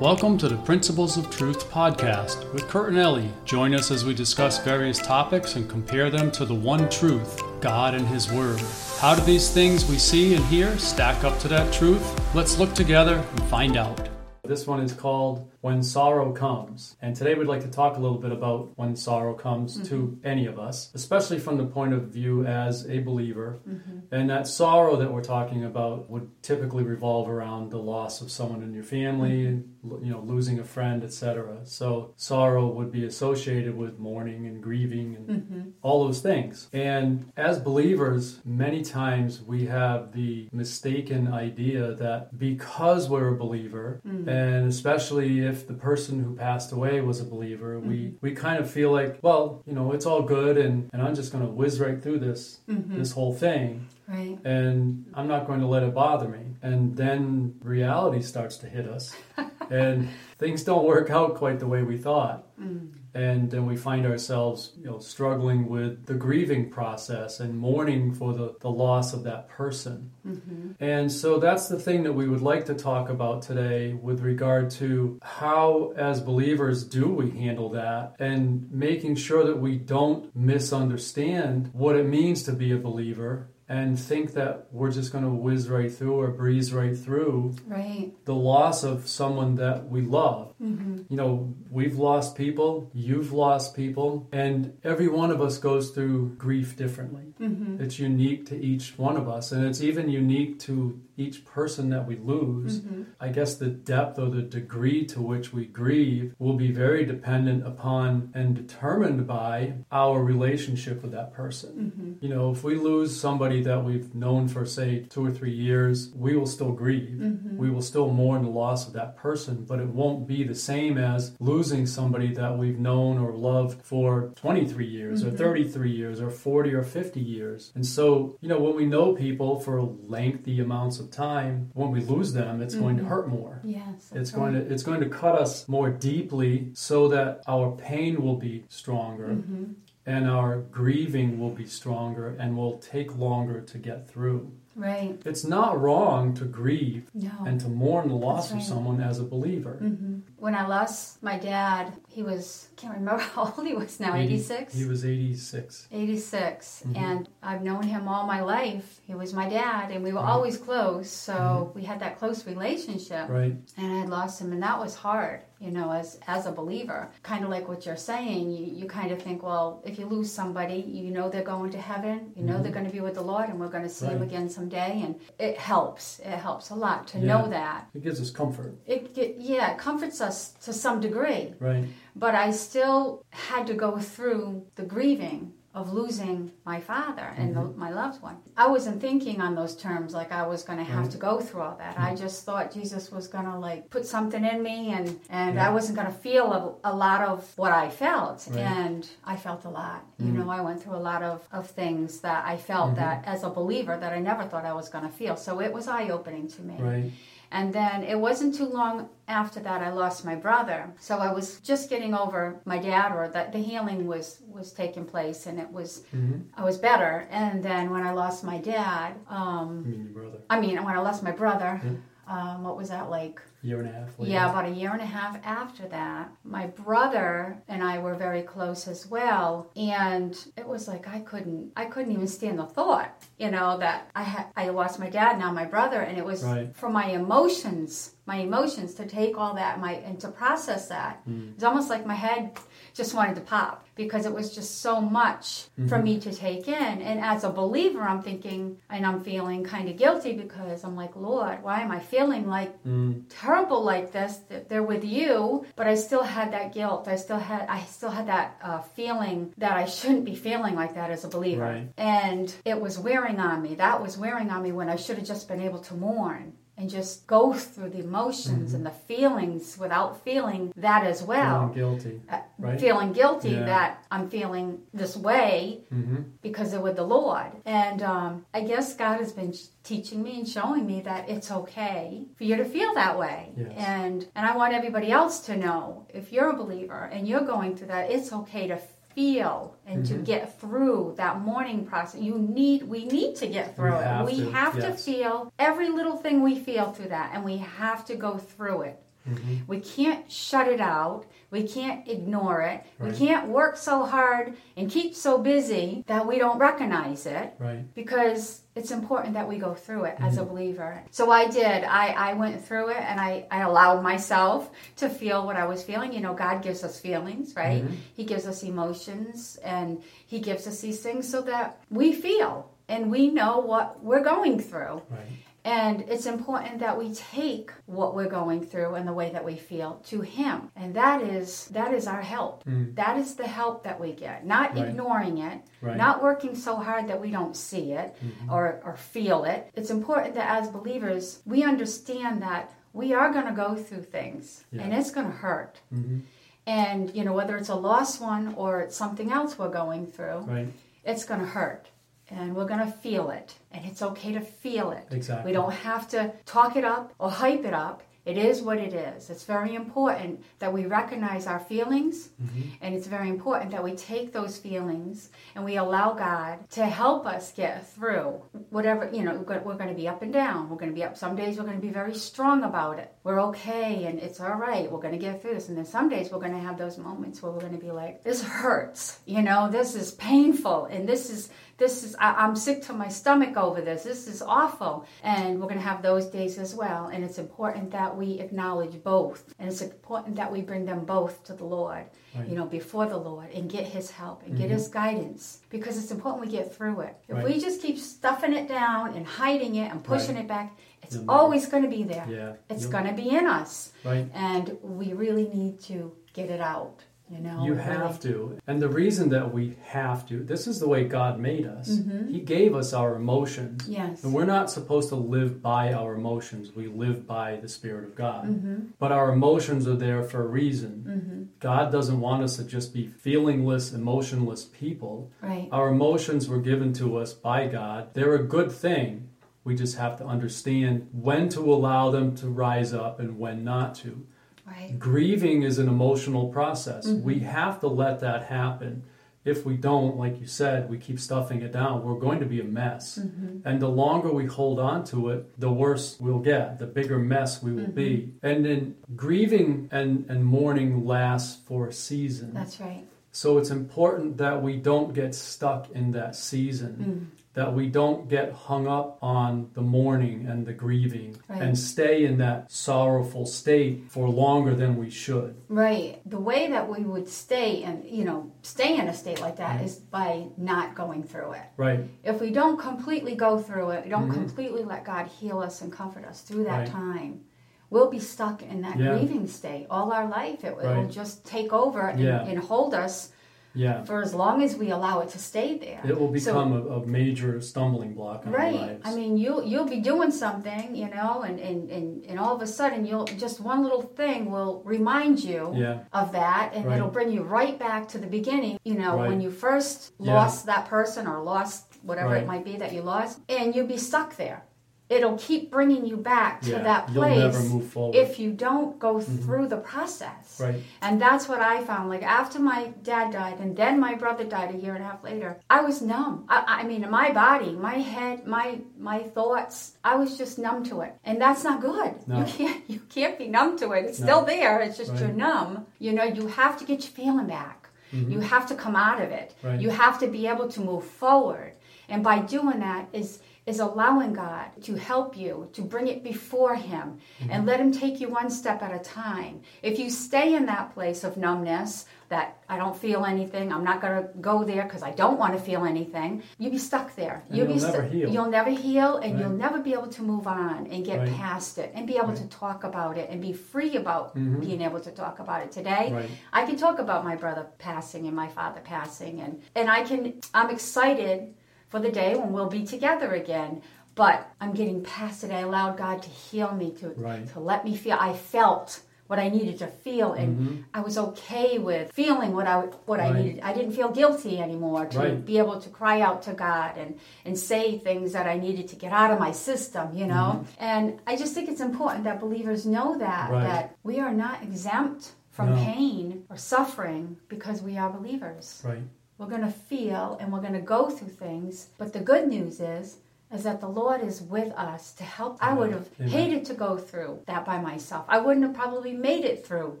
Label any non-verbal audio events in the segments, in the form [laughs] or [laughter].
Welcome to the Principles of Truth podcast with Ellie. Join us as we discuss various topics and compare them to the one truth, God and His Word. How do these things we see and hear stack up to that truth? Let's look together and find out. This one is called When Sorrow Comes. And today we'd like to talk a little bit about when sorrow comes mm-hmm. to any of us, especially from the point of view as a believer. Mm-hmm. And that sorrow that we're talking about would typically revolve around the loss of someone in your family, mm-hmm. you know, losing a friend, etc. So sorrow would be associated with mourning and grieving and mm-hmm. all those things. And as believers, many times we have the mistaken idea that because we're a believer, mm-hmm. and especially if if the person who passed away was a believer, mm-hmm. we we kind of feel like, well, you know, it's all good, and and I'm just going to whiz right through this mm-hmm. this whole thing. Right. And I'm not going to let it bother me. And then reality starts to hit us. [laughs] and things don't work out quite the way we thought. Mm and then we find ourselves you know struggling with the grieving process and mourning for the, the loss of that person mm-hmm. and so that's the thing that we would like to talk about today with regard to how as believers do we handle that and making sure that we don't misunderstand what it means to be a believer and think that we're just going to whiz right through or breeze right through right. the loss of someone that we love. Mm-hmm. You know, we've lost people, you've lost people, and every one of us goes through grief differently. Mm-hmm. It's unique to each one of us, and it's even unique to each person that we lose. Mm-hmm. I guess the depth or the degree to which we grieve will be very dependent upon and determined by our relationship with that person. Mm-hmm. You know, if we lose somebody that we've known for, say, two or three years, we will still grieve. Mm-hmm. We will still mourn the loss of that person, but it won't be the same as losing somebody that we've known or loved for 23 years mm-hmm. or 33 years or 40 or 50 years. And so, you know, when we know people for lengthy amounts of time, when we lose them, it's mm-hmm. going to mm-hmm. hurt more. Yes. It's going to it's going to cut us more deeply so that our pain will be stronger. Mm-hmm and our grieving will be stronger and will take longer to get through. Right. It's not wrong to grieve no. and to mourn the loss right. of someone as a believer. Mm-hmm. When I lost my dad, he was, can't remember [laughs] how old he was now, 86? He was 86. 86. Mm-hmm. And I've known him all my life. He was my dad, and we were right. always close. So mm-hmm. we had that close relationship. Right. And I had lost him, and that was hard you know, as as a believer. Kind of like what you're saying, you, you kind of think, well, if you lose somebody, you know they're going to heaven, you know mm-hmm. they're going to be with the Lord, and we're going to see right. him again someday, and it helps. It helps a lot to yeah. know that. It gives us comfort. It, it yeah, it comforts us to some degree. Right. But I still had to go through the grieving of losing my father and mm-hmm. the, my loved one. I wasn't thinking on those terms like I was going to have right. to go through all that. Mm-hmm. I just thought Jesus was going to like put something in me and and yeah. I wasn't going to feel a, a, lot of what I felt right. and I felt a lot. Mm-hmm. You know, I went through a lot of of things that I felt mm-hmm. that as a believer that I never thought I was going to feel. So it was eye opening to me. And then it wasn't too long after that I lost my brother. So I was just getting over my dad or that the healing was was taking place and it was mm-hmm. I was better. And then when I lost my dad, um I mean your brother. I mean when I lost my brother, mm-hmm. Um, what was that like? year and a half later. Yeah, about a year and a half after that. My brother and I were very close as well, and it was like I couldn't I couldn't even stand the thought, you know, that I had I lost my dad, now my brother, and it was right. for my emotions my emotions to take all that my and to process that mm. it's almost like my head just wanted to pop because it was just so much mm-hmm. for me to take in. And as a believer i'm thinking and i'm feeling kind of guilty because i'm like lord why am i feeling like mm. terrible like this? They're with you. But i still had that guilt. I still had i still had that uh, feeling that i shouldn't be feeling like that as a believer. Right. and it was wearing on me. That was wearing on me when i should have just been able to mourn and just go through the emotions mm-hmm. and the feelings without feeling that as well. Feeling guilty. Uh, right? Feeling guilty yeah. that I'm feeling this way mm-hmm. because of with the Lord. And um, I guess God has been teaching me and showing me that it's okay for you to feel that way. Yes. And and I want everybody else to know if you're a believer and you're going through that, it's okay to feel and mm-hmm. to get through that mourning process. You need, we need to get through we it. Have we to, have yes. to feel every little thing we feel through that, and we have to go through it. Mhm. We can't shut it out. We can't ignore it. Right. We can't work so hard and keep so busy that we don't recognize it Right. because it's important that we go through it as a Mm-hmm. believer. So I did. I, I went through it and I, I allowed myself to feel what I was feeling. You know, God gives us feelings, right? Mhm. He gives us emotions and He gives us these things so that we feel and we know what we're going through. Right. And it's important that we take what we're going through and the way that we feel to him. And that is that is our help. Mm. That is the help that we get. Not Right. ignoring it, Right. not working so hard that we don't see it Mhm. or, or feel it. It's important that as believers, we understand that we are going to go through things Yeah. and it's going to hurt. Mhm. And, you know, whether it's a lost one or it's something else we're going through, Right. it's going to hurt and we're going to feel it and it's okay to feel it. Exactly. we don't have to talk it up or hype it up. It is what it is. It's very important that we recognize our feelings Mhm. and it's very important that we take those feelings and we allow god to help us get through whatever you know we're going to be up and down. We're going to be up. Some days we're going to be very strong about it. We're okay and it's all right. We're going to get through this. And then some days we're going to have those moments where we're going to be like this hurts. You know this is painful and this is this is I, i'm sick to my stomach over this this is awful and we're going to have those days as well and it's important that we acknowledge both and it's important that we bring them both to the lord Right. you know before the lord and get his help and get Mhm. his guidance because it's important we get through it if Right. we just keep stuffing it down and hiding it and pushing Right. it back it's You'll always going to be there Yeah. it's going to be in us Right. and we really need to get it out you know You have to. And the reason that we have to, this is the way God made us. Mhm. He gave us our emotions. yes And we're not supposed to live by our emotions. We live by the Spirit of God. mm-hmm. But our emotions are there for a reason. Mm-hmm. God doesn't want us to just be feelingless, emotionless people. right Our emotions were given to us by God. They're a good thing. We just have to understand when to allow them to rise up and when not to. Right Grieving is an emotional process. Mhm. We have to let that happen. If we don't, like you said, we keep stuffing it down, we're going to be a mess. mm-hmm. And the longer we hold on to it, the worse we'll get, the bigger mess we will be. Mm-hmm. And then grieving and, and mourning lasts for a season. that's right So it's important that we don't get stuck in that season, Mm. That we don't get hung up on the mourning and the grieving Right. and stay in that sorrowful state for longer than we should. Right. The way that we would stay and you know stay in a state like that Mhm. is by not going through it. Right, If we don't completely go through it, we don't Mhm. completely let God heal us and comfort us through that Right. time. We'll be stuck in that Yeah. grieving state all our life. It will Right. just take over and, Yeah. and hold us yeah. for as long as we allow it to stay there. It will So- become a, a major stumbling block in our Right. lives. I mean, you'll, you'll be doing something, you know, and, and, and, and all of a sudden you'll just one little thing will remind you yeah, of that and Right. it'll bring you right back to the beginning, you know, Right. when you first Yeah. lost that person or lost whatever Right. it might be that you lost and you'll be stuck there. It'll keep bringing you back to yeah. that place never move forward. if you don't go Mhm. through the process. right, And that's what I found. Like after my dad died, and then my brother died a year and a half later, I was numb. I, I mean, my body, my head, my my thoughts, I was just numb to it, and that's not good. No. You can't you can't be numb to it. It's No. still there. It's just Right. you're numb. You know, you have to get your feeling back. Mhm. You have to come out of it. Right. You have to be able to move forward, and by doing that is is allowing God to help you to bring it before Him Mm-hmm. and let Him take you one step at a time. If you stay in that place of numbness, that I don't feel anything, I'm not going to go there because I don't want to feel anything, you'll be stuck there. And you'll be never stu- heal. You'll never heal, and Right. you'll never be able to move on and get Right. past it and be able to talk about it and be free about Mhm. being able to talk about it today. right, I can talk about my brother passing and my father passing and and I can I'm excited for the day when we'll be together again. But I'm getting past it. I allowed God to heal me to Right. to let me feel I felt what I needed to feel and Mhm. I was okay with feeling what I what I needed. I didn't feel guilty anymore to Right. be able to cry out to God and and say things that I needed to get out of my system, you know. And I just think it's important that believers know that Mm-hmm. Right. that we are not exempt from No. pain or suffering because we are believers. right, We're going to feel and we're going to go through things, but the good news is is that the Lord is with us to help. I would have Amen. hated to go through that by myself. I wouldn't have probably made it through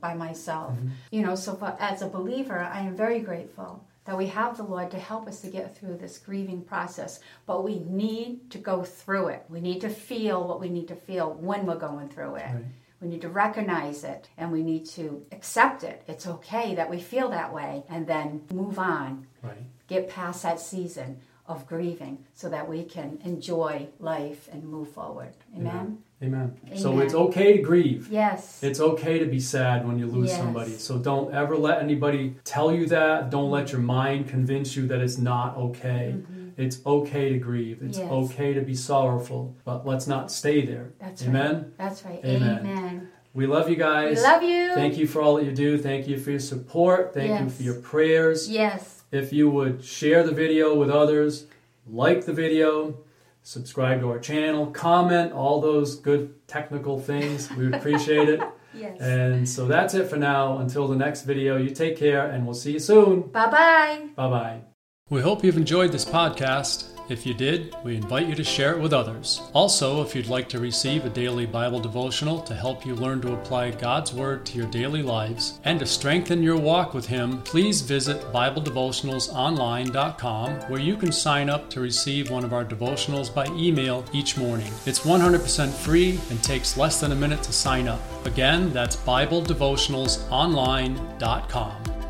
by myself. Mm-hmm. You know, so for, as a believer, I am very grateful that we have the Lord to help us to get through this grieving process. But we need to go through it. We need to feel what we need to feel when we're going through it. Right. We need to recognize it and we need to accept it. It's okay that we feel that way and then move on, Right. get past that season of grieving so that we can enjoy life and move forward. Amen? Amen. So it's okay to grieve. Yes. It's okay to be sad when you lose Yes. somebody. So don't ever let anybody tell you that. Don't let your mind convince you that it's not okay. Mm-hmm. It's okay to grieve. It's. Yes. okay to be sorrowful, but let's not stay there. That's Amen. right. That's right. Amen. Amen. We love you guys. We love you. Thank you for all that you do. Thank you for your support. Thank you for your prayers. Yes. If you would share the video with others, like the video, subscribe to our channel, comment, all those good technical things, we would appreciate it. [laughs] Yes. And so that's it for now. Until the next video, you take care and we'll see you soon. Bye bye. Bye bye. We hope you've enjoyed this podcast. If you did, we invite you to share it with others. Also, if you'd like to receive a daily Bible devotional to help you learn to apply God's Word to your daily lives and to strengthen your walk with Him, please visit BibleDevotionalsOnline.com where you can sign up to receive one of our devotionals by email each morning. It's 100% free and takes less than a minute to sign up. Again, that's BibleDevotionalsOnline.com.